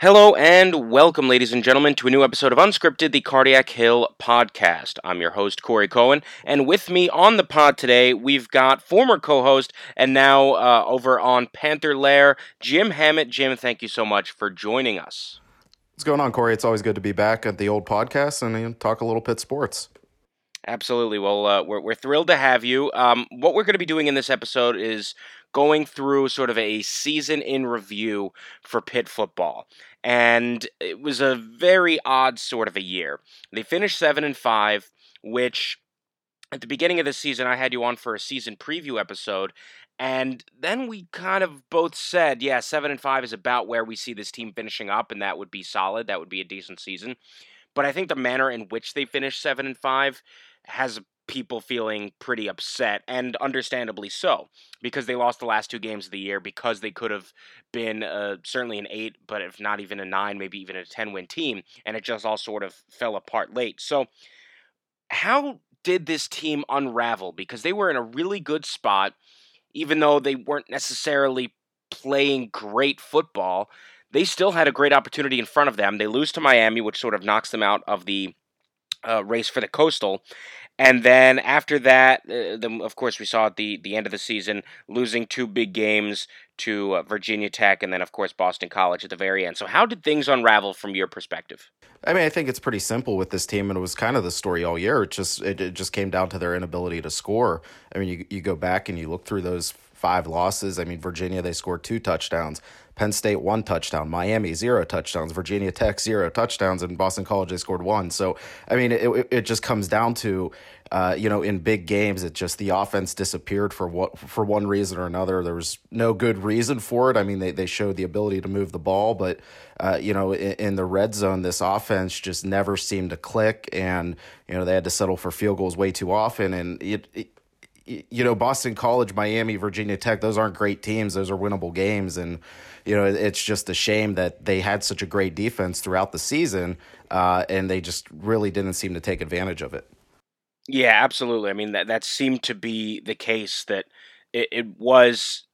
Hello and welcome, ladies and gentlemen, to a new episode of Unscripted, the Cardiac Hill podcast. I'm your host, Corey Cohen, and with me on the pod today, we've got former co host and now uh, over on Panther Lair, Jim Hammett. Jim, thank you so much for joining us. What's going on, Corey? It's always good to be back at the old podcast and you know, talk a little Pitt sports. Absolutely. Well, uh, we're, we're thrilled to have you. Um, what we're going to be doing in this episode is going through sort of a season in review for Pitt football. And it was a very odd sort of a year. They finished 7 and 5, which at the beginning of the season, I had you on for a season preview episode. And then we kind of both said, yeah, 7 and 5 is about where we see this team finishing up, and that would be solid. That would be a decent season. But I think the manner in which they finished 7 and 5 has people feeling pretty upset and understandably so because they lost the last two games of the year because they could have been uh, certainly an 8 but if not even a 9 maybe even a 10 win team and it just all sort of fell apart late. So how did this team unravel? Because they were in a really good spot even though they weren't necessarily playing great football they still had a great opportunity in front of them. They lose to Miami which sort of knocks them out of the uh, race for the coastal and then after that, uh, of course, we saw at the, the end of the season losing two big games to uh, Virginia Tech and then, of course, Boston College at the very end. So, how did things unravel from your perspective? I mean, I think it's pretty simple with this team, and it was kind of the story all year. It just it, it just came down to their inability to score. I mean, you you go back and you look through those five losses. I mean, Virginia they scored two touchdowns. Penn State one touchdown, Miami zero touchdowns, Virginia Tech zero touchdowns, and Boston College they scored one. So I mean, it it just comes down to uh, you know in big games, it just the offense disappeared for what for one reason or another. There was no good reason for it. I mean, they they showed the ability to move the ball, but uh, you know in, in the red zone, this offense just never seemed to click, and you know they had to settle for field goals way too often, and it, it you know, Boston College, Miami, Virginia Tech, those aren't great teams. Those are winnable games. And, you know, it's just a shame that they had such a great defense throughout the season uh, and they just really didn't seem to take advantage of it. Yeah, absolutely. I mean, that, that seemed to be the case that it, it was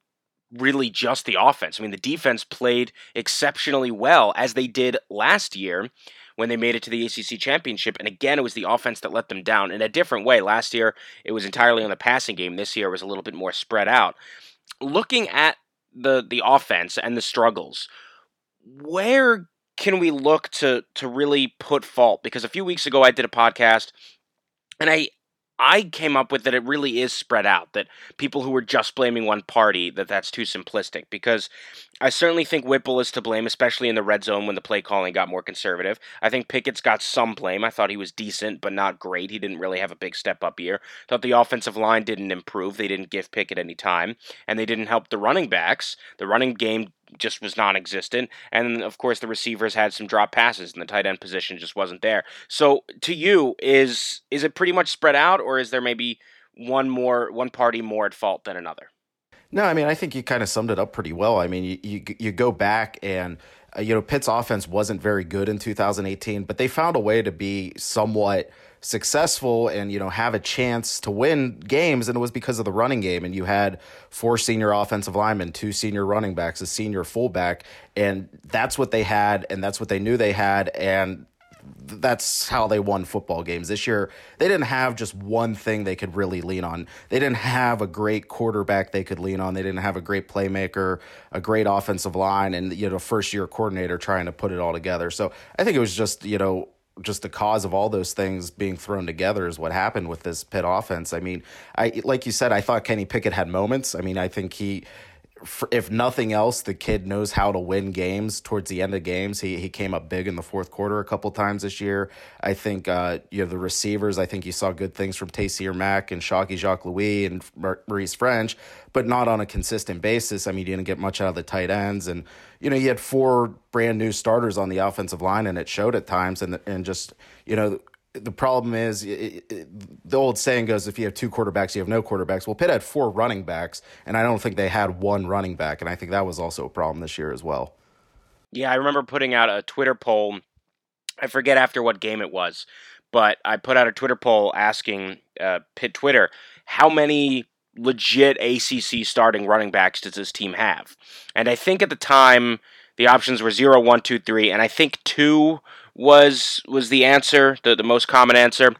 really just the offense. I mean, the defense played exceptionally well as they did last year when they made it to the ACC championship. And again, it was the offense that let them down in a different way. Last year, it was entirely on the passing game. This year, it was a little bit more spread out. Looking at the the offense and the struggles, where can we look to to really put fault? Because a few weeks ago, I did a podcast, and I I came up with that it really is spread out. That people who were just blaming one party that that's too simplistic. Because I certainly think Whipple is to blame, especially in the red zone when the play calling got more conservative. I think Pickett's got some blame. I thought he was decent, but not great. He didn't really have a big step up year. Thought the offensive line didn't improve. They didn't give Pickett any time, and they didn't help the running backs. The running game just was non-existent and of course the receivers had some drop passes and the tight end position just wasn't there so to you is is it pretty much spread out or is there maybe one more one party more at fault than another No, I mean, I think you kind of summed it up pretty well. I mean, you you, you go back and uh, you know Pitt's offense wasn't very good in 2018, but they found a way to be somewhat successful and you know have a chance to win games and it was because of the running game and you had four senior offensive linemen two senior running backs a senior fullback and that's what they had and that's what they knew they had and that's how they won football games this year. They didn't have just one thing they could really lean on. They didn't have a great quarterback they could lean on. They didn't have a great playmaker, a great offensive line, and you know, first year coordinator trying to put it all together. So I think it was just you know just the cause of all those things being thrown together is what happened with this Pitt offense. I mean, I like you said, I thought Kenny Pickett had moments. I mean, I think he if nothing else, the kid knows how to win games towards the end of games. He he came up big in the fourth quarter a couple times this year. I think uh, you know the receivers. I think you saw good things from Taysir Mack and Shocky Jacques Louis and Maurice Ffrench, but not on a consistent basis. I mean, you didn't get much out of the tight ends, and you know you had four brand new starters on the offensive line, and it showed at times. And and just you know the problem is it, it, the old saying goes if you have two quarterbacks you have no quarterbacks. Well pitt had four running backs and i don't think they had one running back and i think that was also a problem this year as well. Yeah i remember putting out a twitter poll. I forget after what game it was but i put out a twitter poll asking uh, pitt twitter how many legit acc starting running backs does this team have? And i think at the time the options were zero, one, two, three, and I think two was was the answer, the, the most common answer.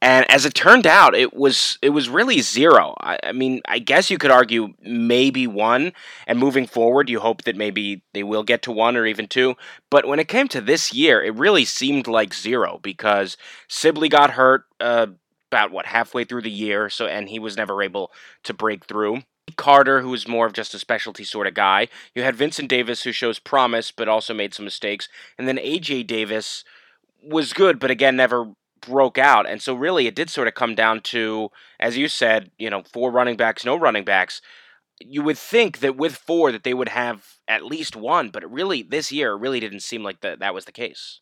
And as it turned out, it was it was really zero. I, I, mean, I guess you could argue maybe one, and moving forward, you hope that maybe they will get to one or even two. But when it came to this year, it really seemed like zero because Sibley got hurt uh, about what halfway through the year, so and he was never able to break through. Carter, who was more of just a specialty sort of guy. You had Vincent Davis, who shows promise but also made some mistakes. And then AJ Davis was good, but again, never broke out. And so, really, it did sort of come down to, as you said, you know, four running backs, no running backs. You would think that with four that they would have at least one, but really this year really didn't seem like that that was the case.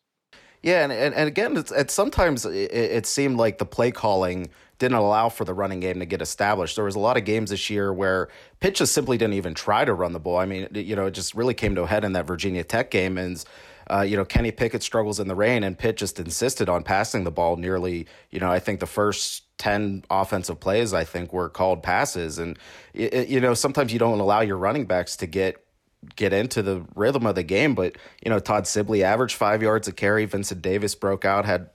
Yeah, and, and, and again, it's, it's sometimes it, it seemed like the play calling didn't allow for the running game to get established. There was a lot of games this year where Pitt just simply didn't even try to run the ball. I mean, you know, it just really came to a head in that Virginia Tech game, and uh, you know, Kenny Pickett struggles in the rain, and Pitt just insisted on passing the ball nearly. You know, I think the first 10 offensive plays i think were called passes and you know sometimes you don't allow your running backs to get get into the rhythm of the game but you know todd sibley averaged five yards a carry vincent davis broke out had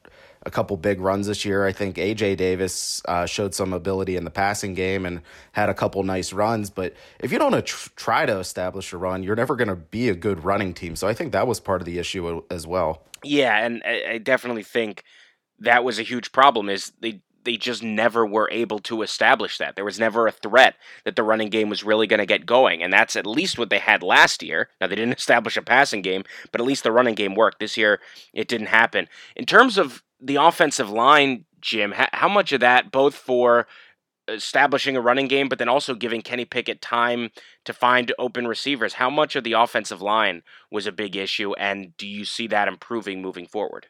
a couple big runs this year. I think AJ Davis uh, showed some ability in the passing game and had a couple nice runs. But if you don't tr- try to establish a run, you're never going to be a good running team. So I think that was part of the issue as well. Yeah, and I definitely think that was a huge problem. Is they they just never were able to establish that. There was never a threat that the running game was really going to get going, and that's at least what they had last year. Now they didn't establish a passing game, but at least the running game worked. This year it didn't happen. In terms of the offensive line, Jim, how much of that, both for establishing a running game, but then also giving Kenny Pickett time to find open receivers, how much of the offensive line was a big issue, and do you see that improving moving forward?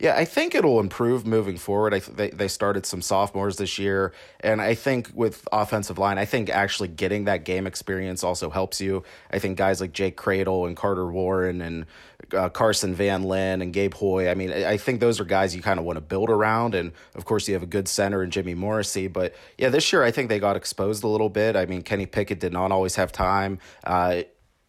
Yeah, I think it'll improve moving forward. I th- they they started some sophomores this year, and I think with offensive line, I think actually getting that game experience also helps you. I think guys like Jake Kradel and Carter Warren and uh, Carson Van Lynn and Gabe Hoy. I mean, I think those are guys you kind of want to build around, and of course you have a good center in Jimmy Morrissey. But yeah, this year I think they got exposed a little bit. I mean, Kenny Pickett did not always have time. Uh,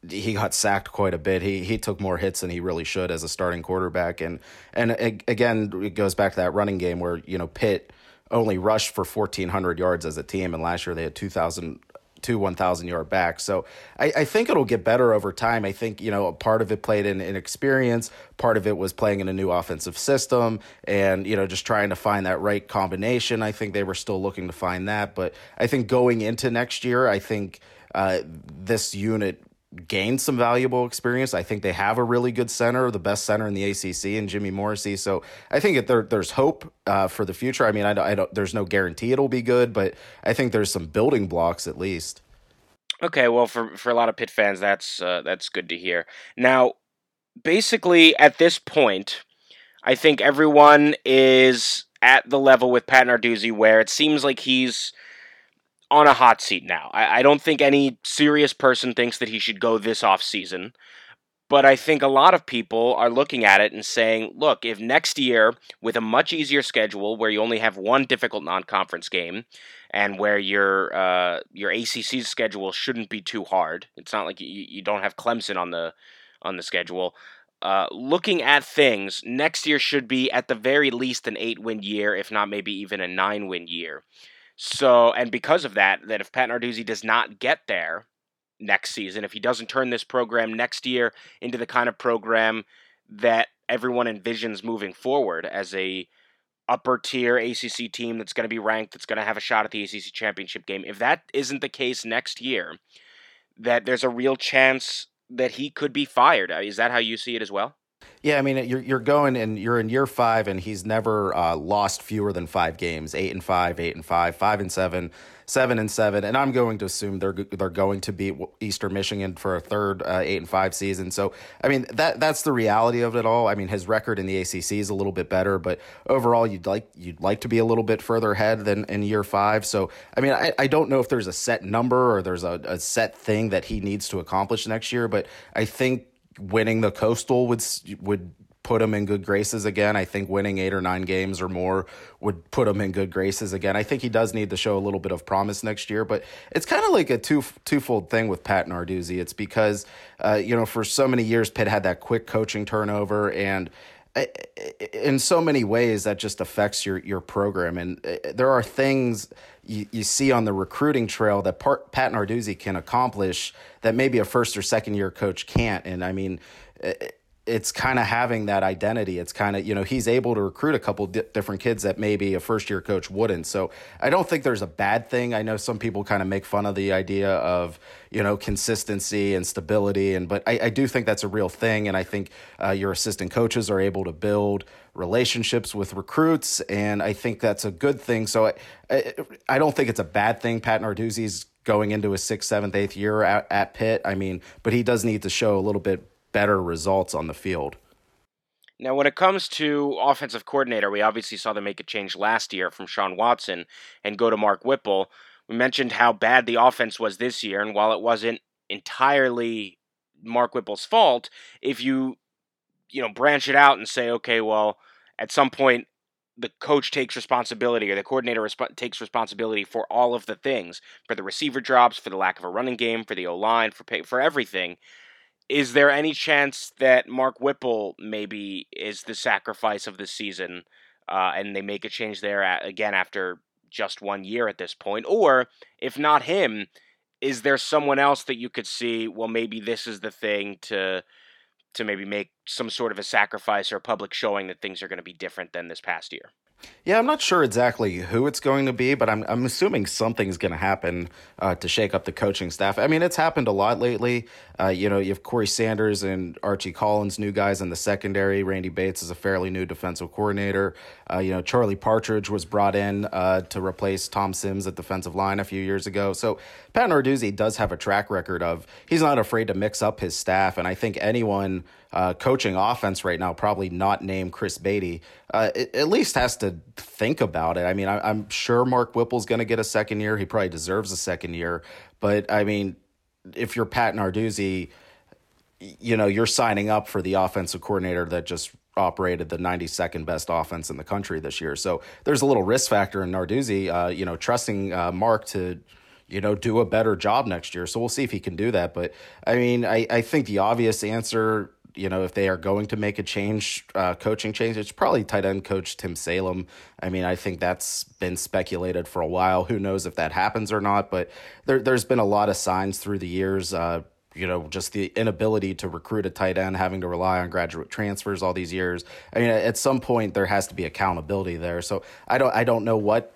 he got sacked quite a bit. He he took more hits than he really should as a starting quarterback. And and again, it goes back to that running game where you know Pitt only rushed for fourteen hundred yards as a team, and last year they had two thousand two 1,000 yard backs. So I, I, think it'll get better over time. I think, you know, a part of it played in, in experience, part of it was playing in a new offensive system and, you know, just trying to find that right combination. I think they were still looking to find that. But I think going into next year, I think uh, this unit gained some valuable experience. I think they have a really good center, the best center in the ACC, and Jimmy Morrissey. So I think there, there's hope uh, for the future. I mean, I, I don't, there's no guarantee it'll be good, but I think there's some building blocks at least. Okay, well, for for a lot of Pitt fans, that's uh, that's good to hear. Now, basically, at this point, I think everyone is at the level with Pat Narduzzi where it seems like he's on a hot seat now. I, I don't think any serious person thinks that he should go this off season. But I think a lot of people are looking at it and saying, look, if next year, with a much easier schedule where you only have one difficult non conference game and where your uh, your ACC schedule shouldn't be too hard, it's not like you, you don't have Clemson on the, on the schedule. Uh, looking at things, next year should be at the very least an eight win year, if not maybe even a nine win year. So, and because of that, that if Pat Narduzzi does not get there next season, if he doesn't turn this program next year into the kind of program that everyone envisions moving forward as a upper tier ACC team that's going to be ranked, that's going to have a shot at the ACC championship game, if that isn't the case next year, that there's a real chance that he could be fired. Uh, Is that how you see it as well? Yeah, I mean, you're you're going and you're in year five, and he's never uh, lost fewer than five games. Eight and five, eight and five, five and seven, seven and seven, and I'm going to assume they're they're going to beat Eastern Michigan for a third uh, eight and five season. So, I mean, that that's the reality of it all. I mean, his record in the ACC is a little bit better, but overall, you'd like you'd like to be a little bit further ahead than in year five. So, I mean, I, I don't know if there's a set number or there's a, a set thing that he needs to accomplish next year, but I think winning the coastal would would put him in good graces again. I think winning eight or nine games or more would put him in good graces again. I think he does need to show a little bit of promise next year, but it's kind of like a two twofold thing with Pat Narduzzi. It's because uh, you know for so many years Pitt had that quick coaching turnover and uh, in so many ways that just affects your your program and uh, there are things you, you see on the recruiting trail that part, Pat Narduzzi can accomplish that maybe a first or second year coach can't and I mean uh, it's kind of having that identity. It's kind of, you know, he's able to recruit a couple di- different kids that maybe a first year coach wouldn't. So I don't think there's a bad thing. I know some people kind of make fun of the idea of, you know, consistency and stability. And, but I, I do think that's a real thing. And I think uh, your assistant coaches are able to build relationships with recruits. And I think that's a good thing. So I, I, I don't think it's a bad thing. Pat Narduzzi's going into his sixth, seventh, eighth year at, at Pitt. I mean, but he does need to show a little bit better results on the field. Now, when it comes to offensive coordinator, we obviously saw them make a change last year from Shawn Watson and go to Mark Whipple. We mentioned how bad the offense was this year, and while it wasn't entirely Mark Whipple's fault, if you you know branch it out and say, okay, well, at some point the coach takes responsibility or the coordinator resp- takes responsibility for all of the things for the receiver drops, for the lack of a running game, for the O line, for pay- for everything is there any chance that Mark Whipple maybe is the sacrifice of the season, uh, and they make a change there at, again after just one year at this point? Or if not him, is there someone else that you could see? Well, maybe this is the thing to to maybe make some sort of a sacrifice or a public showing that things are going to be different than this past year. Yeah, I'm not sure exactly who it's going to be, but I'm I'm assuming something's going to happen uh, to shake up the coaching staff. I mean, it's happened a lot lately. Uh, you know, you have Corey Sanders and Archie Collins, new guys in the secondary. Randy Bates is a fairly new defensive coordinator. Uh, you know, Charlie Partridge was brought in uh, to replace Tom Sims at defensive line a few years ago. So Pat Narduzzi does have a track record of he's not afraid to mix up his staff, and I think anyone uh, coaching offense right now, probably not named Chris Beatty, uh, it, at least has to think about it. I mean, I, am sure Mark Whipple's going to get a second year. He probably deserves a second year. But I mean, if you're Pat Narduzzi, you know, you're signing up for the offensive coordinator that just operated the 92nd best offense in the country this year. So there's a little risk factor in Narduzzi, uh, you know, trusting uh, Mark to you know, do a better job next year. So we'll see if he can do that. But I mean, I, I think the obvious answer you know, if they are going to make a change, uh, coaching change, it's probably tight end coach Tim Salem. I mean, I think that's been speculated for a while. Who knows if that happens or not? But there, there's been a lot of signs through the years. Uh, you know, just the inability to recruit a tight end, having to rely on graduate transfers all these years. I mean, at some point there has to be accountability there. So I don't, I don't know what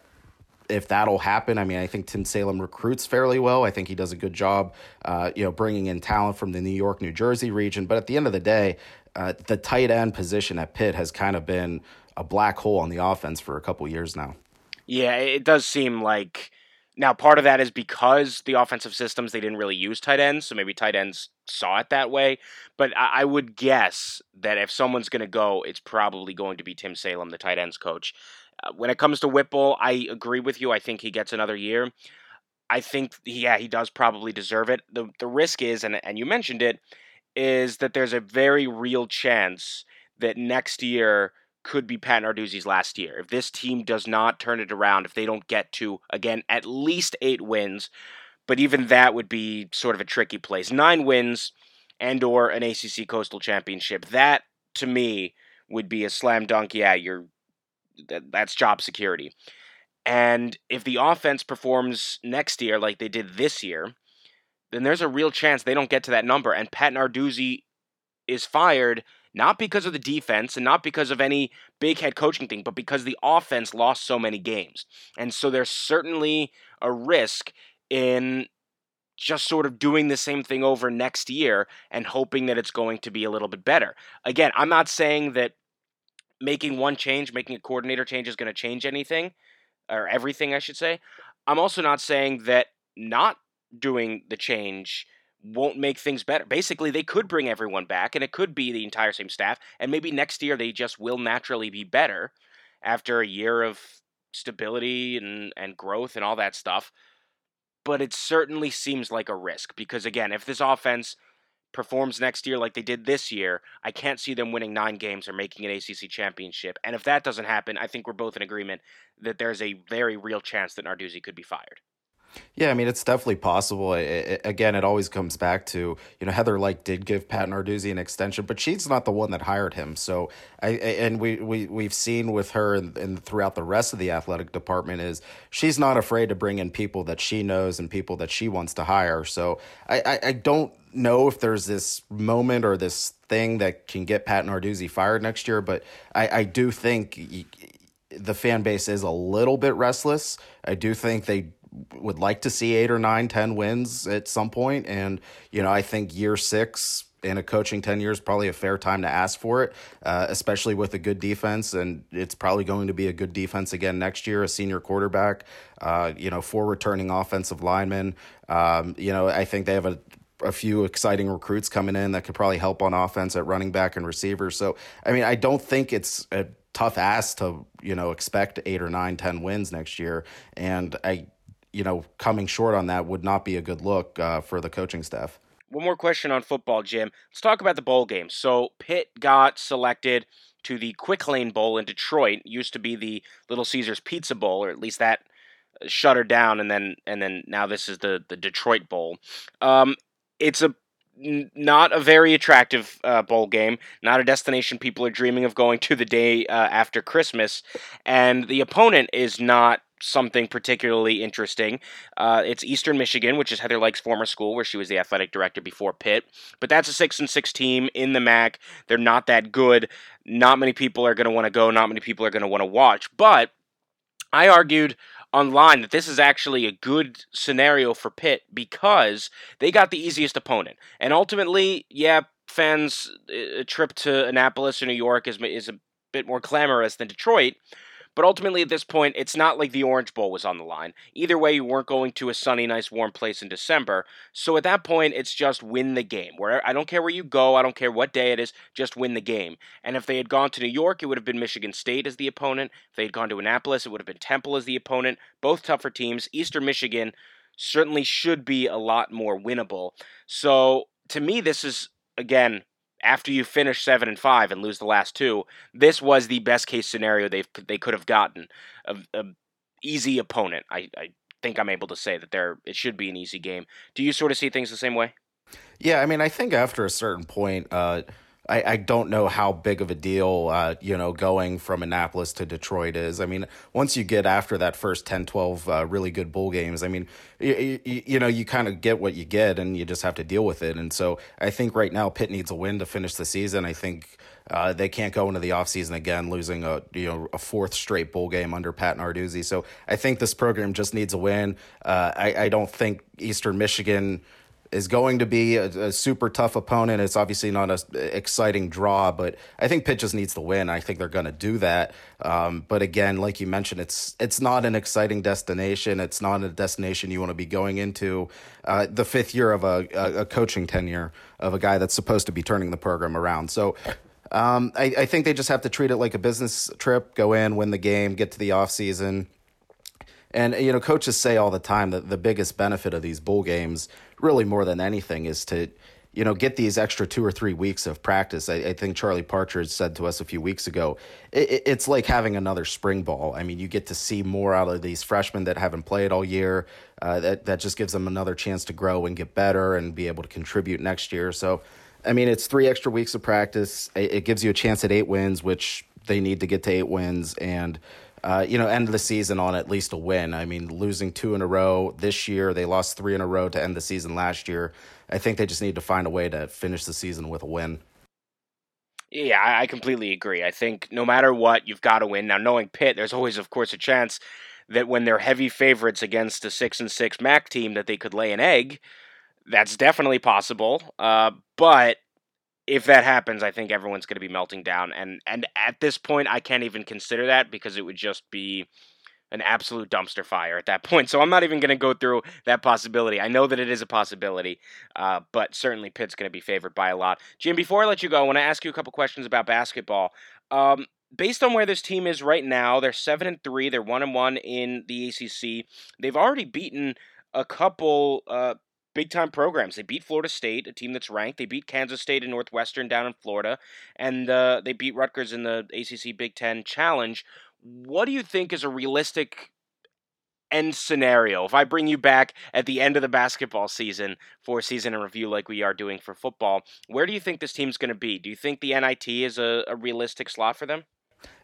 if that'll happen. I mean, I think Tim Salem recruits fairly well. I think he does a good job, uh, you know, bringing in talent from the New York, New Jersey region. But at the end of the day, uh, the tight end position at Pitt has kind of been a black hole on the offense for a couple years now. Yeah, it does seem like now part of that is because the offensive systems they didn't really use tight ends, so maybe tight ends saw it that way. But I, I would guess that if someone's going to go, it's probably going to be Tim Salem, the tight ends coach. Uh, when it comes to Whipple, I agree with you. I think he gets another year. I think, yeah, he does probably deserve it. The the risk is, and and you mentioned it, is that there's a very real chance that next year could be Pat Narduzzi's last year. If this team does not turn it around, if they don't get to again at least eight wins, but even that would be sort of a tricky place. Nine wins and or an ACC Coastal Championship. That to me would be a slam dunk. Yeah, you're that, that's job security. And if the offense performs next year like they did this year, then there's a real chance they don't get to that number. And Pat Narduzzi is fired not because of the defense and not because of any big head coaching thing, but because the offense lost so many games. And so there's certainly a risk in just sort of doing the same thing over next year and hoping that it's going to be a little bit better. Again, I'm not saying that making one change, making a coordinator change is going to change anything or everything, I should say. I'm also not saying that not doing the change won't make things better. Basically, they could bring everyone back and it could be the entire same staff and maybe next year they just will naturally be better after a year of stability and and growth and all that stuff but it certainly seems like a risk because again, if this offense performs next year like they did this year, I can't see them winning nine games or making an ACC championship. And if that doesn't happen, I think we're both in agreement that there's a very real chance that Narduzzi could be fired. Yeah, I mean it's definitely possible. It, it, again, it always comes back to you know Heather Lyke did give Pat Narduzzi an extension, but she's not the one that hired him. So I, and we we we've seen with her and, and throughout the rest of the athletic department is she's not afraid to bring in people that she knows and people that she wants to hire. So I I, I don't know if there's this moment or this thing that can get Pat Narduzzi fired next year, but I, I do think the fan base is a little bit restless. I do think they would like to see eight or nine, ten wins at some point. And, you know, I think year six in a coaching tenure is probably a fair time to ask for it, uh, especially with a good defense. And it's probably going to be a good defense again next year, a senior quarterback, uh, you know, four returning offensive linemen. Um, you know, I think they have a, a few exciting recruits coming in that could probably help on offense at running back and receiver. So, I mean, I don't think it's a tough ask to, you know, expect eight or nine, ten wins next year. And I, you know, coming short on that would not be a good look uh, for the coaching staff. One more question on football, Jim. Let's talk about the bowl game. So Pitt got selected to the Quick Lane Bowl in Detroit. It used to be the Little Caesars Pizza Bowl, or at least that uh, shuttered down, and then and then now this is the the Detroit Bowl. Um, it's a not a very attractive uh, bowl game, not a destination people are dreaming of going to the day uh, after Christmas, and the opponent is not something particularly interesting. Uh, it's Eastern Michigan, which is Heather Lyke's former school, where she was the athletic director before Pitt. But that's a six and six team in the MAC. They're not that good. Not many people are going to want to go. Not many people are going to want to watch. But I argued online that this is actually a good scenario for Pitt because they got the easiest opponent. And ultimately, yeah, fans, a trip to Annapolis or New York is is a bit more glamorous than Detroit. But ultimately, at this point, it's not like the Orange Bowl was on the line. Either way, you weren't going to a sunny, nice, warm place in December. So at that point, it's just win the game. Where I don't care where you go, I don't care what day it is, just win the game. And if they had gone to New York, it would have been Michigan State as the opponent. If they had gone to Annapolis, it would have been Temple as the opponent. Both tougher teams. Eastern Michigan certainly should be a lot more winnable. So to me, this is again after you finish seven and five and lose the last two, this was the best case scenario they they could have gotten. A, a easy opponent. I, I think I'm able to say that there it should be an easy game. Do you sort of see things the same way? Yeah, I mean, I think after a certain point, uh, I, I don't know how big of a deal, uh, you know, going from Annapolis to Detroit is. I mean, once you get after that first 10, 12 uh, really good bowl games, I mean, you, you, you know, you kind of get what you get and you just have to deal with it. And so I think right now Pitt needs a win to finish the season. I think uh, they can't go into the offseason again losing a you know a fourth straight bowl game under Pat Narduzzi. So I think this program just needs a win. Uh, I, I don't think Eastern Michigan – is going to be a, a, super tough opponent. It's obviously not an exciting draw, but I think Pitt just needs to win. I think they're going to do that. Um, but again, like you mentioned, it's it's not an exciting destination. It's not a destination you want to be going into uh, the fifth year of a, a, a, coaching tenure of a guy that's supposed to be turning the program around. So. Um, I, I think they just have to treat it like a business trip. Go in, win the game, get to the off season, and you know, coaches say all the time that the biggest benefit of these bowl games, really more than anything, is to you know get these extra two or three weeks of practice. I, I think Charlie Partridge said to us a few weeks ago, it, it's like having another spring ball. I mean, you get to see more out of these freshmen that haven't played all year. Uh, that that just gives them another chance to grow and get better and be able to contribute next year. So. I mean, it's three extra weeks of practice. It, it gives you a chance at eight wins, which they need to get to eight wins. And uh, you know, end the season on at least a win. I mean, losing two in a row this year, they lost three in a row to end the season last year. I think they just need to find a way to finish the season with a win. Yeah, I completely agree. I think no matter what, you've got to win. Now, knowing Pitt, there's always, of course, a chance that when they're heavy favorites against a six and six MAC team, that they could lay an egg. That's definitely possible. Uh, but if that happens, I think everyone's going to be melting down. And and at this point, I can't even consider that because it would just be an absolute dumpster fire at that point. So I'm not even going to go through that possibility. I know that it is a possibility, uh, but certainly Pitt's going to be favored by a lot. Jim, before I let you go, I want to ask you a couple questions about basketball. Um, based on where this team is right now, they're seven and three. They're one and one in the ACC. They've already beaten a couple uh, big time programs. They beat Florida State, a team that's ranked. They beat Kansas State and Northwestern down in Florida, and uh, they beat Rutgers in the ACC Big Ten Challenge what do you think is a realistic end scenario? If I bring you back at the end of the basketball season for season in review, like we are doing for football, where do you think this team's going to be? Do you think the NIT is a, a realistic slot for them?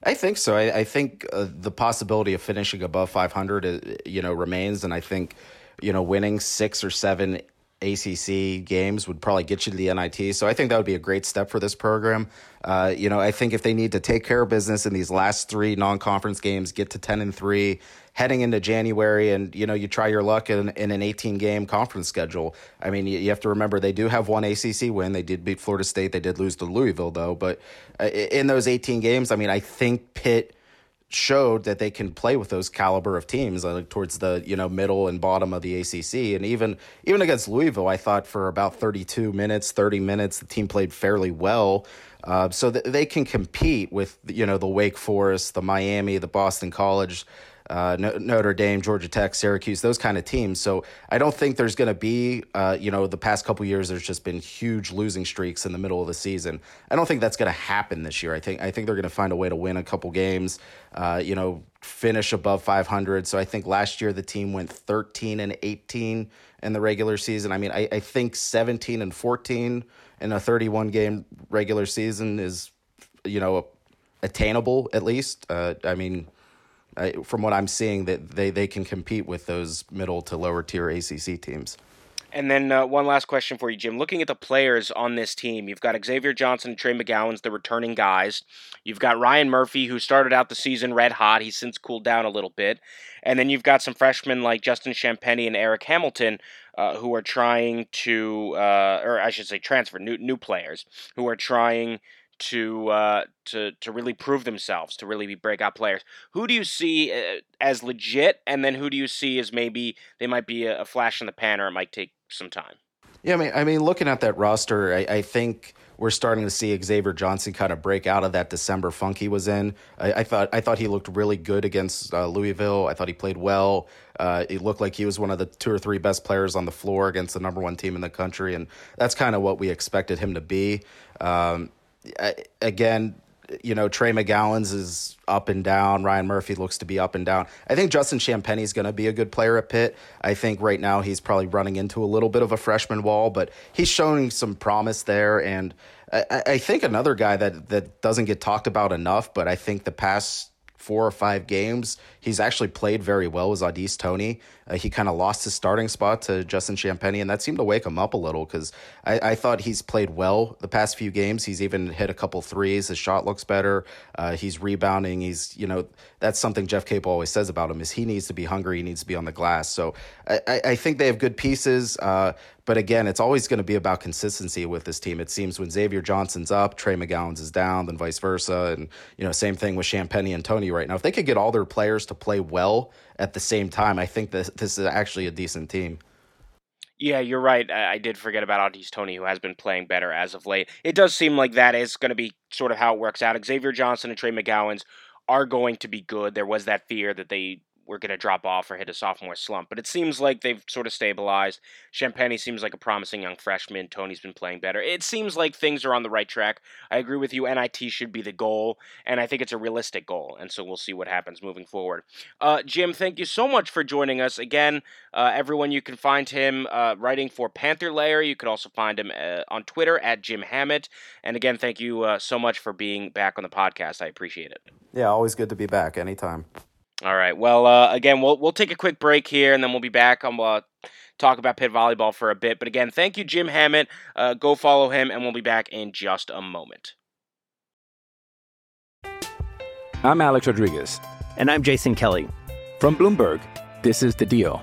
I think so. I, I think uh, the possibility of finishing above 500, uh, you know, remains, and I think, you know, winning six or seven ACC games would probably get you to the NIT. So I think that would be a great step for this program. Uh, you know, I think if they need to take care of business in these last three non-conference games, get to ten and three, heading into January, and you know, you try your luck in, in an 18-game conference schedule. I mean, you, you, have to remember they do have one ACC win. They did beat Florida State. They did lose to Louisville though, but uh, in those 18 games, I mean, I think Pitt showed that they can play with those caliber of teams like towards the you know middle and bottom of the ACC and even even against Louisville I thought for about 32 minutes 30 minutes the team played fairly well. Uh, so that they can compete with you know the Wake Forest the Miami the Boston College uh, Notre Dame, Georgia Tech, Syracuse, those kind of teams. So I don't think there's going to be, uh, you know, the past couple years there's just been huge losing streaks in the middle of the season. I don't think that's going to happen this year. I think I think they're going to find a way to win a couple games. Uh, you know, finish above 500. So I think last year the team went 13 and 18 in the regular season. I mean, I, I think 17 and 14 in a 31 game regular season is, you know, attainable at least. Uh, I mean uh, from what I'm seeing, that they, they can compete with those middle to lower tier ACC teams. And then uh, one last question for you, Jim. Looking at the players on this team, you've got Xavier Johnson and Trey McGowens the returning guys. You've got Ryan Murphy, who started out the season red hot. He's since cooled down a little bit. And then you've got some freshmen like Justin Champagnie and Eric Hamilton, uh, who are trying to, uh, or I should say, transfer new new players who are trying to uh, to to really prove themselves, to really be breakout players. Who do you see uh, as legit, and then who do you see as maybe they might be a, flash in the pan, or it might take some time? Yeah, I mean, I mean, looking at that roster, I, I think we're starting to see Xavier Johnson kind of break out of that December funk he was in. I, I thought I thought he looked really good against uh, Louisville. I thought he played well. Uh, it looked like he was one of the two or three best players on the floor against the number one team in the country, and that's kind of what we expected him to be. Um, again, you know, Trey McGowens is up and down. Ryan Murphy looks to be up and down. I think Justin Champagnie is going to be a good player at Pitt. I think right now he's probably running into a little bit of a freshman wall, but he's showing some promise there. And I, I think another guy that, that doesn't get talked about enough, but I think the past four or five games, he's actually played very well with Au'Diese Toney. Uh, he kind of lost his starting spot to Justin Champagnie, and that seemed to wake him up a little because I, I, thought he's played well the past few games. He's even hit a couple threes. His shot looks better. Uh, he's rebounding. He's, you know, that's something Jeff Capel always says about him is he needs to be hungry. He needs to be on the glass. So I, I think they have good pieces. Uh, but again, it's always going to be about consistency with this team. It seems when Xavier Johnson's up, Trey McGowens is down, then vice versa. And, you know, same thing with Champagne and Toney right now. If they could get all their players to play well at the same time, I think that this is actually a decent team. Yeah, you're right. I, did forget about Au'Diese Toney, who has been playing better as of late. It does seem like that is going to be sort of how it works out. Xavier Johnson and Trey McGowens are going to be good. There was that fear that they were going to drop off or hit a sophomore slump. But it seems like they've sort of stabilized. Champagne seems like a promising young freshman. Toney's been playing better. It seems like things are on the right track. I agree with you. NIT should be the goal, and I think it's a realistic goal. And so we'll see what happens moving forward. Uh, Jim, thank you so much for joining us again. Uh, everyone, you can find him uh, writing for Panther Lair. You could also find him uh, on Twitter at Jim Hammett. And again, thank you uh, so much for being back on the podcast. I appreciate it. Yeah, always good to be back. Anytime. All right. Well, uh, again, we'll we'll take a quick break here, and then we'll be back. on uh, talk about Pitt volleyball for a bit. But again, thank you, Jim Hammett. Uh, go follow him, and we'll be back in just a moment. I'm Alex Rodriguez, and I'm Jason Kelly from Bloomberg. This is the Deal.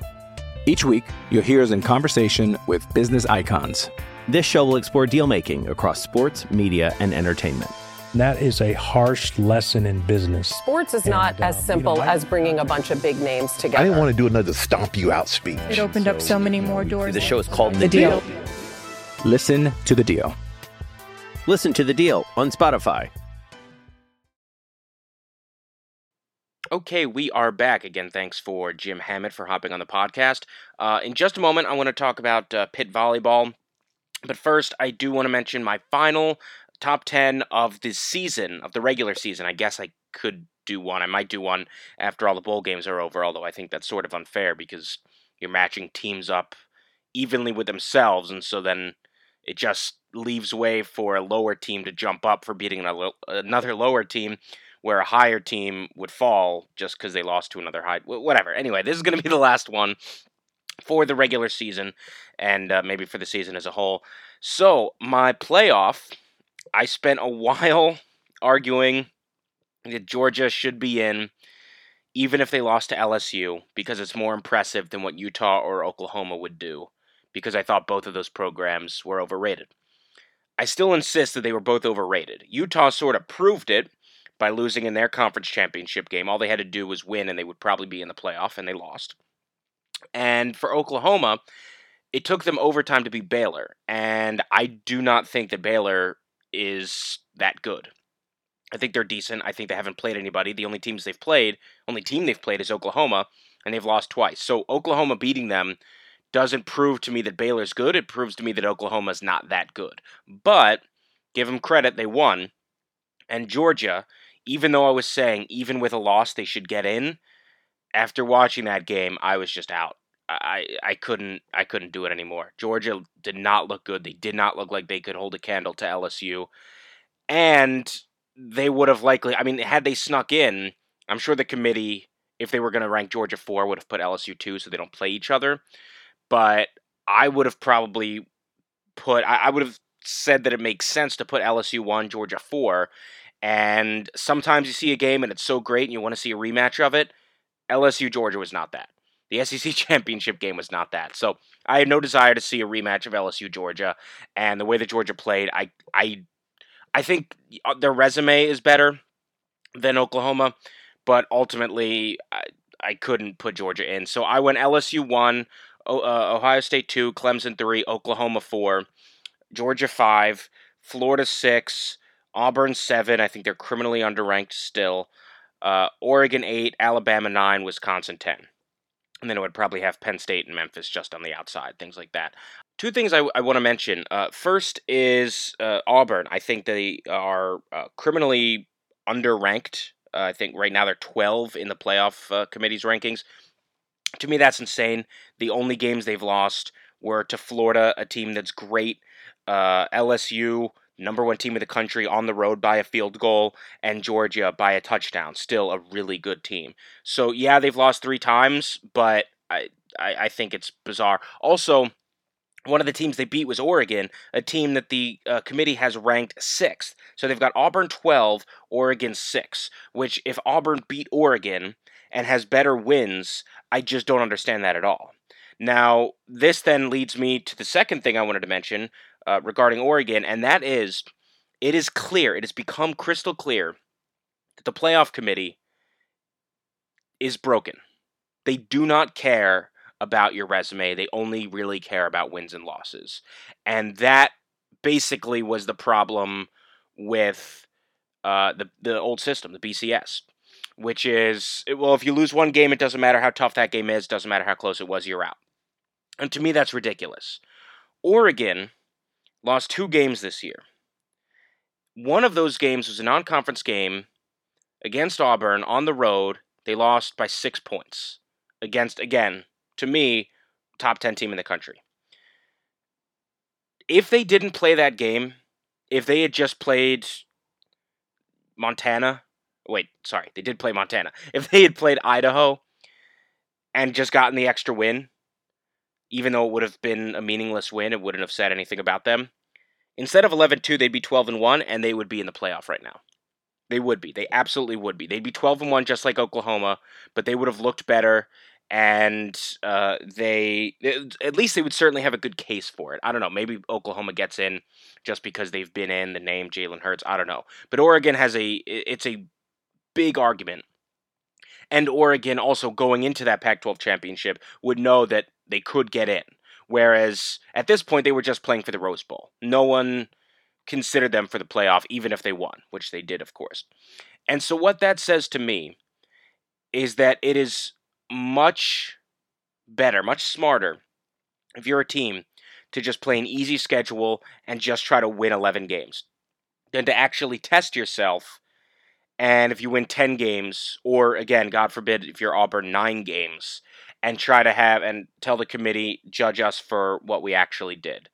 Each week, you'll hear us in conversation with business icons. This show will explore deal making across sports, media, and entertainment. And that is a harsh lesson in business. Sports is not And, as um, you simple know, I- as bringing a bunch of big names together. I didn't want to do another stomp you out speech. It opened up so many more doors. The show is called The Deal. Listen to the deal. Listen to the deal on Spotify. Okay, we are back again. Thanks for Jim Hammett for hopping on the podcast. Uh, in just a moment, I want to talk about uh, Pitt volleyball. But first, I do want to mention my final top 10 of the season, of the regular season. I guess I could do one. I might do one after all the bowl games are over, although I think that's sort of unfair because you're matching teams up evenly with themselves, and so then it just leaves way for a lower team to jump up for beating another, lower team where a higher team would fall just because they lost to another high. Whatever. Anyway, this is going to be the last one for the regular season and uh, maybe for the season as a whole. So, my playoff, I spent a while arguing that Georgia should be in, even if they lost to LSU, because it's more impressive than what Utah or Oklahoma would do, because I thought both of those programs were overrated. I still insist that they were both overrated. Utah sort of proved it by losing in their conference championship game. All they had to do was win, and they would probably be in the playoff, and they lost. And for Oklahoma, it took them overtime to beat Baylor, and I do not think that Baylor is that good. I think they're decent. I think they haven't played anybody. The only teams they've played, only team they've played is Oklahoma, and they've lost twice. So Oklahoma beating them doesn't prove to me that Baylor's good. It proves to me that Oklahoma's not that good. But give them credit, they won. And Georgia, even though I was saying even with a loss they should get in, after watching that game, I was just out. I, I couldn't I couldn't do it anymore. Georgia did not look good. They did not look like they could hold a candle to LSU. And they would have likely I mean, had they snuck in, I'm sure the committee, if they were going to rank Georgia four, would have put LSU two so they don't play each other. But I would have probably put I, I would have said that it makes sense to put LSU one, Georgia four. And sometimes you see a game and it's so great and you want to see a rematch of it. LSU Georgia was not that. The SEC championship game was not that. So I had no desire to see a rematch of LSU Georgia, and the way that Georgia played, I I I think uh, their resume is better than Oklahoma, but ultimately I, I couldn't put Georgia in. So I went LSU one, uh, Ohio State two, Clemson three, Oklahoma four, Georgia five, Florida six, Auburn seven. I think they're criminally underranked still. Uh, Oregon eight, Alabama nine, Wisconsin ten and then it would probably have Penn State and Memphis just on the outside, things like that. Two things I, I want to mention. Uh, first is uh, Auburn. I think they are uh, criminally underranked. Uh, I think right now they're 12 in the playoff uh, committee's rankings. To me, that's insane. The only games they've lost were to Florida, a team that's great, uh, LSU, number one team in the country on the road by a field goal, and Georgia by a touchdown. Still a really good team. So yeah, they've lost three times, but I I, I think it's bizarre. Also, one of the teams they beat was Oregon, a team that the uh, committee has ranked sixth. So they've got Auburn 12, Oregon 6, which if Auburn beat Oregon and has better wins, I just don't understand that at all. Now, this then leads me to the second thing I wanted to mention uh, regarding Oregon, and that is it is clear, it has become crystal clear that the playoff committee is broken. They do not care about your resume, they only really care about wins and losses. And that basically was the problem with uh, the, the old system, the BCS. Which is, well, if you lose one game, it doesn't matter how tough that game is, doesn't matter how close it was, you're out. And to me, that's ridiculous. Oregon lost two games this year. One of those games was a non conference game against Auburn on the road. They lost by six points against, again, to me, top 10 team in the country. If they didn't play that game, if they had just played Montana, wait, sorry, they did play Montana. If they had played Idaho and just gotten the extra win, even though it would have been a meaningless win, it wouldn't have said anything about them. Instead of 11 2, they'd be 12 and 1, and they would be in the playoff right now. They would be. They absolutely would be. They'd be 12 and 1 just like Oklahoma, but they would have looked better and uh, they at least they would certainly have a good case for it. I don't know. Maybe Oklahoma gets in just because they've been in the name Jalen Hurts. I don't know. But Oregon has a it's a big argument. And Oregon also going into that Pac 12 championship would know that they could get in. Whereas at this point, they were just playing for the Rose Bowl. No one considered them for the playoff, even if they won, which they did, of course. And so, what that says to me is that it is much better, much smarter if you're a team to just play an easy schedule and just try to win 11 games than to actually test yourself. And if you win 10 games, or again, God forbid, if you're Auburn, nine games, and try to have and tell the committee, judge us for what we actually did.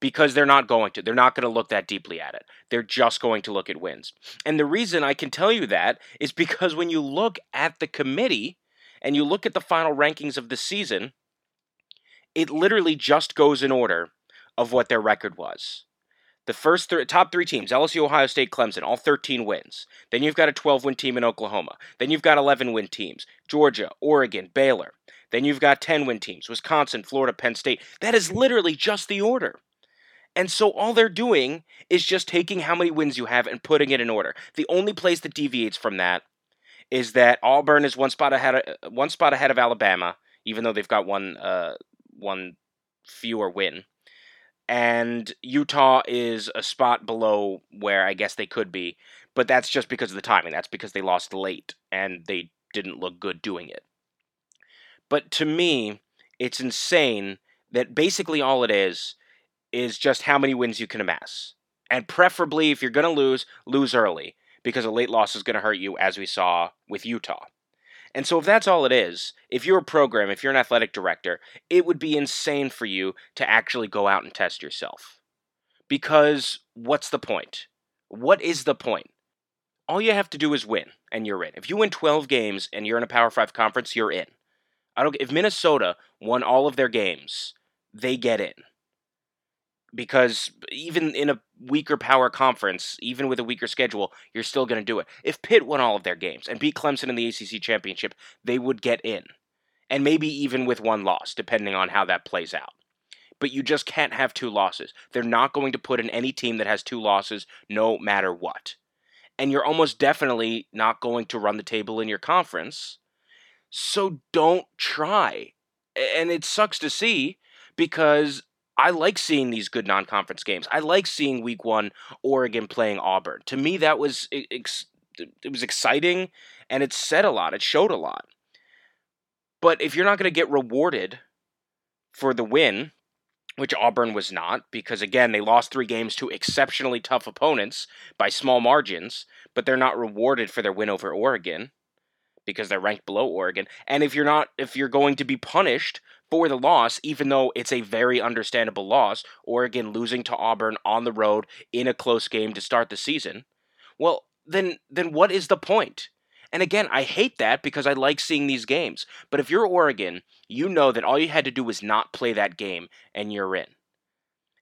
Because they're not going to. They're not going to look that deeply at it. They're just going to look at wins. And the reason I can tell you that is because when you look at the committee and you look at the final rankings of the season, it literally just goes in order of what their record was. The first th- top three teams LSU, Ohio State, Clemson, all 13 wins. Then you've got a 12 win team in Oklahoma. Then you've got 11 win teams Georgia, Oregon, Baylor. Then you've got 10 win teams Wisconsin, Florida, Penn State. That is literally just the order. And so all they're doing is just taking how many wins you have and putting it in order. The only place that deviates from that is that Auburn is one spot ahead of, one spot ahead of Alabama, even though they've got one uh, one fewer win. And Utah is a spot below where I guess they could be, but that's just because of the timing. That's because they lost late and they didn't look good doing it. But to me, it's insane that basically all it is is just how many wins you can amass. And preferably, if you're going to lose, lose early because a late loss is going to hurt you, as we saw with Utah. And so, if that's all it is, if you're a program, if you're an athletic director, it would be insane for you to actually go out and test yourself. Because what's the point? What is the point? All you have to do is win, and you're in. If you win 12 games and you're in a Power 5 conference, you're in. I don't if Minnesota won all of their games, they get in because even in a weaker power conference, even with a weaker schedule, you're still going to do it. If Pitt won all of their games and beat Clemson in the ACC championship, they would get in. And maybe even with one loss, depending on how that plays out. But you just can't have two losses. They're not going to put in any team that has two losses no matter what. And you're almost definitely not going to run the table in your conference. So don't try. And it sucks to see because I like seeing these good non-conference games. I like seeing Week One Oregon playing Auburn. To me, that was ex- it was exciting, and it said a lot. It showed a lot. But if you're not going to get rewarded for the win, which Auburn was not, because again, they lost three games to exceptionally tough opponents by small margins, but they're not rewarded for their win over Oregon because they're ranked below Oregon. And if you're not, if you're going to be punished for the loss, even though it's a very understandable loss, Oregon losing to Auburn on the road in a close game to start the season, well, then then what is the point? And again, I hate that because I like seeing these games. But if you're Oregon, you know that all you had to do was not play that game and you're in.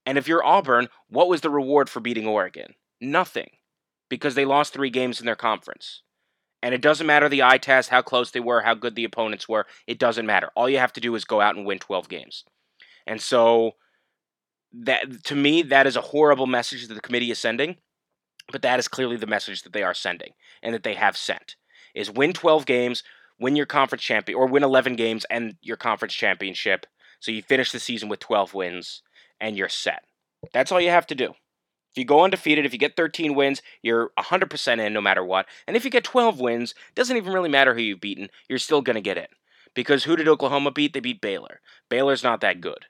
And if you're Auburn, what was the reward for beating Oregon? Nothing. Because they lost three games in their conference. And it doesn't matter the eye test, how close they were, how good the opponents were. It doesn't matter. All you have to do is go out and win 12 games. And so that to me that is a horrible message that the committee is sending, but that is clearly the message that they are sending and that they have sent. Is win 12 games, win your conference champion or win 11 games and your conference championship. So you finish the season with 12 wins and you're set. That's all you have to do. If you go undefeated, if you get 13 wins, you're 100% in no matter what. And if you get 12 wins, doesn't even really matter who you've beaten, you're still going to get in. Because who did Oklahoma beat? They beat Baylor. Baylor's not that good,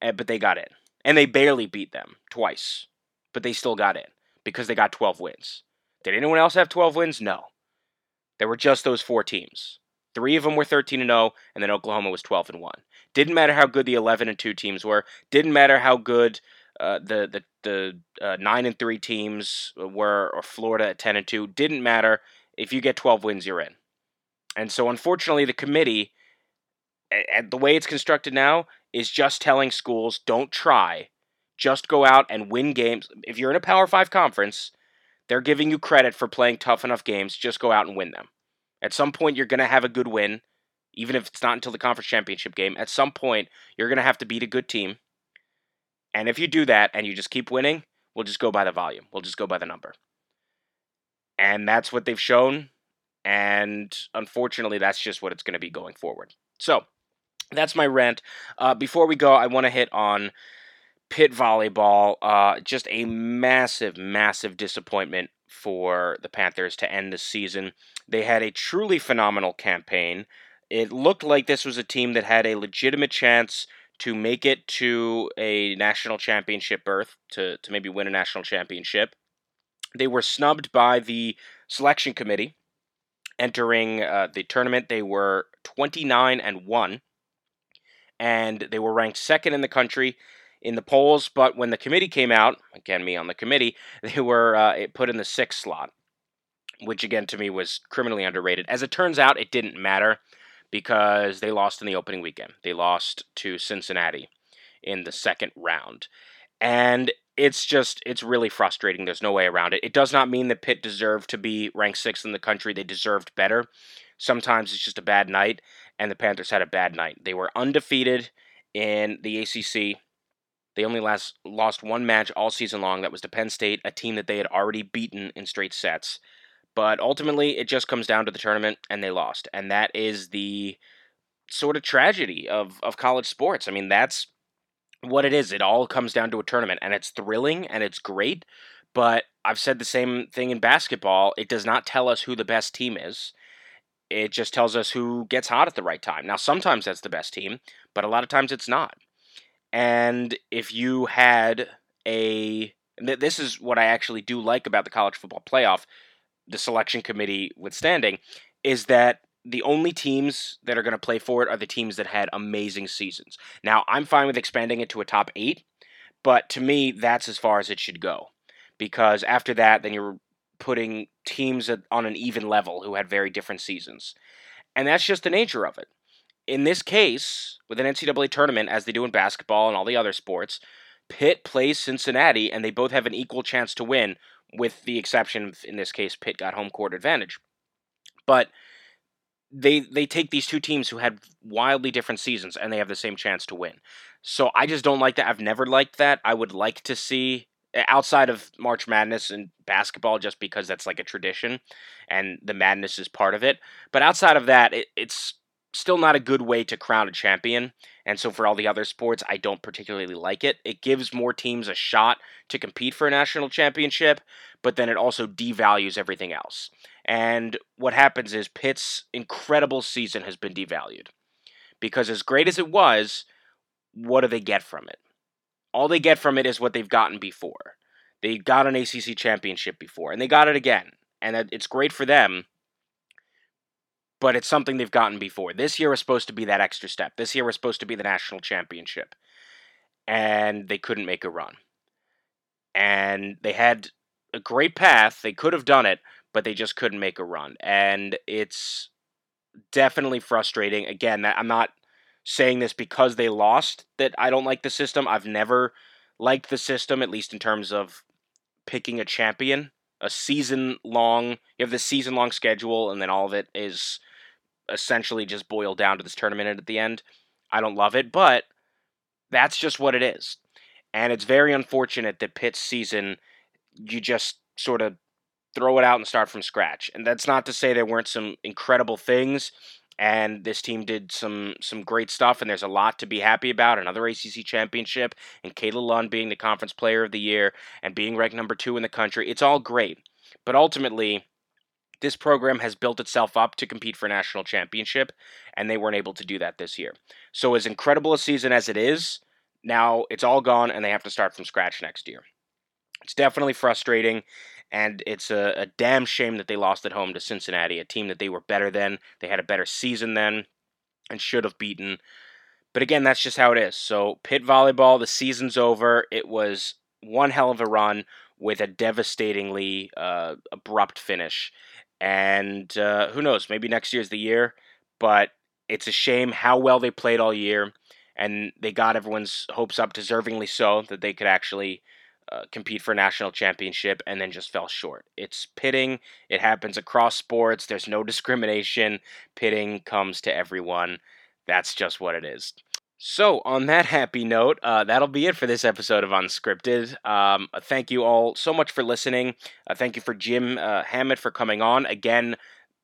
eh, but they got in. And they barely beat them twice, but they still got in because they got 12 wins. Did anyone else have 12 wins? No. There were just those four teams. Three of them were 13 and 0, and then Oklahoma was 12 and 1. Didn't matter how good the 11 and 2 teams were. Didn't matter how good uh, the the the uh, nine and three teams were or Florida at ten and two didn't matter. If you get twelve wins, you're in. And so, unfortunately, the committee, at the way it's constructed now, is just telling schools don't try, just go out and win games. If you're in a Power Five conference, they're giving you credit for playing tough enough games. Just go out and win them. At some point, you're going to have a good win. even if it's not until the conference championship game, at some point you're going to have to beat a good team. And if you do that and you just keep winning, we'll just go by the volume. We'll just go by the number. And that's what they've shown. And unfortunately, that's just what it's going to be going forward. So that's my rant. Uh, before we go, I want to hit on Pitt volleyball. Uh, just a massive, massive disappointment for the Panthers to end the season. They had a truly phenomenal campaign. It looked like this was a team that had a legitimate chance to make it to a national championship berth, to, to maybe win a national championship. They were snubbed by the selection committee entering uh, the tournament. They were 29 and 1, and they were ranked second in the country in the polls. But when the committee came out, again, me on the committee, they were uh, put in the sixth slot, which again to me was criminally underrated. As it turns out, it didn't matter because they lost in the opening weekend. They lost to Cincinnati in the second round. And it's just, it's really frustrating. There's no way around it. It does not mean that Pitt deserved to be ranked sixth in the country. They deserved better. Sometimes it's just a bad night, and the Panthers had a bad night. They were undefeated in the ACC. They only last, lost one match all season long. That was to Penn State, a team that they had already beaten in straight sets. But ultimately, it just comes down to the tournament, and they lost. And that is the sort of tragedy of, of college sports. I mean, that's what it is. It all comes down to a tournament, and it's thrilling and it's great. But I've said the same thing in basketball. It does not tell us who the best team is. It just tells us who gets hot at the right time. Now, sometimes that's the best team, but a lot of times it's not. And if you had a. This is what I actually do like about the college football playoff the selection committee withstanding, is that the only teams that are going to play for it are the teams that had amazing seasons. Now, I'm fine with expanding it to a top eight, but to me, that's as far as it should go. Because after that, then you're putting teams on an even level who had very different seasons. And that's just the nature of it. In this case, with an NCAA tournament, as they do in basketball and all the other sports, Pitt plays Cincinnati, and they both have an equal chance to win, with the exception of, in this case, Pitt got home court advantage. But they they take these two teams who had wildly different seasons and they have the same chance to win. So I just don't like that. I've never liked that. I would like to see eh, outside of March Madness and basketball just because that's like a tradition and the madness is part of it. But outside of that, it, it's still not a good way to crown a champion. And so for all the other sports, I don't particularly like it. It gives more teams a shot to compete for a national championship, but then it also devalues everything else. And what happens is Pitt's incredible season has been devalued. Because as great as it was, what do they get from it? All they get from it is what they've gotten before. They got an ACC championship before, and they got it again. And it's great for them, but it's something they've gotten before. This year was supposed to be that extra step. This year was supposed to be the national championship. And they couldn't make a run. And they had a great path. They could have done it, but they just couldn't make a run. And it's definitely frustrating. Again, I'm not saying this because they lost that I don't like the system. I've never liked the system, at least in terms of picking a champion. A season long, you have the season long schedule, and then all of it is essentially just boiled down to this tournament at the end. I don't love it, but that's just what it is. And it's very unfortunate that Pitt's season, you just sort of throw it out and start from scratch. And that's not to say there weren't some incredible things and this team did some some great stuff and there's a lot to be happy about another ACC championship and Kayla Lund being the conference player of the year and being ranked number 2 in the country it's all great but ultimately this program has built itself up to compete for national championship, and they weren't able to do that this year. So, as incredible a season as it is, now it's all gone, and they have to start from scratch next year. It's definitely frustrating, and it's a, a damn shame that they lost at home to Cincinnati, a team that they were better than. They had a better season then, and should have beaten. But again, that's just how it is. So, Pitt volleyball, the season's over. It was one hell of a run with a devastatingly uh, abrupt finish. And uh, who knows? Maybe next year's the year. But it's a shame how well they played all year, and they got everyone's hopes up, deservingly so, that they could actually uh, compete for a national championship and then just fell short. It's pitting. It happens across sports. There's no discrimination. Pitting comes to everyone. That's just what it is. So, on that happy note, uh, that'll be it for this episode of Unscripted. Um, thank you all so much for listening. Uh, thank you for Jim uh, Hammett for coming on. Again,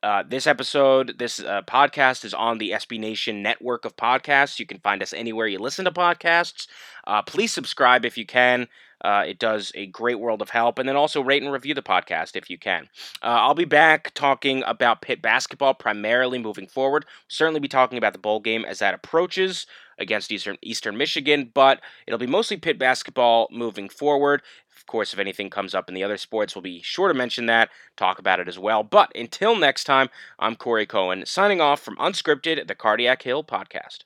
uh, this episode, this uh, podcast is on the SB Nation network of podcasts. You can find us anywhere you listen to podcasts. Uh, please subscribe if you can. Uh, it does a great world of help. And then also rate and review the podcast if you can. Uh, I'll be back talking about Pitt basketball primarily moving forward. certainly be talking about the bowl game as that approaches against Eastern Eastern Michigan, but it'll be mostly Pitt basketball moving forward. Of course, if anything comes up in the other sports, we'll be sure to mention that, talk about it as well. But until next time, I'm Corey Cohen, signing off from Unscripted, the Cardiac Hill podcast.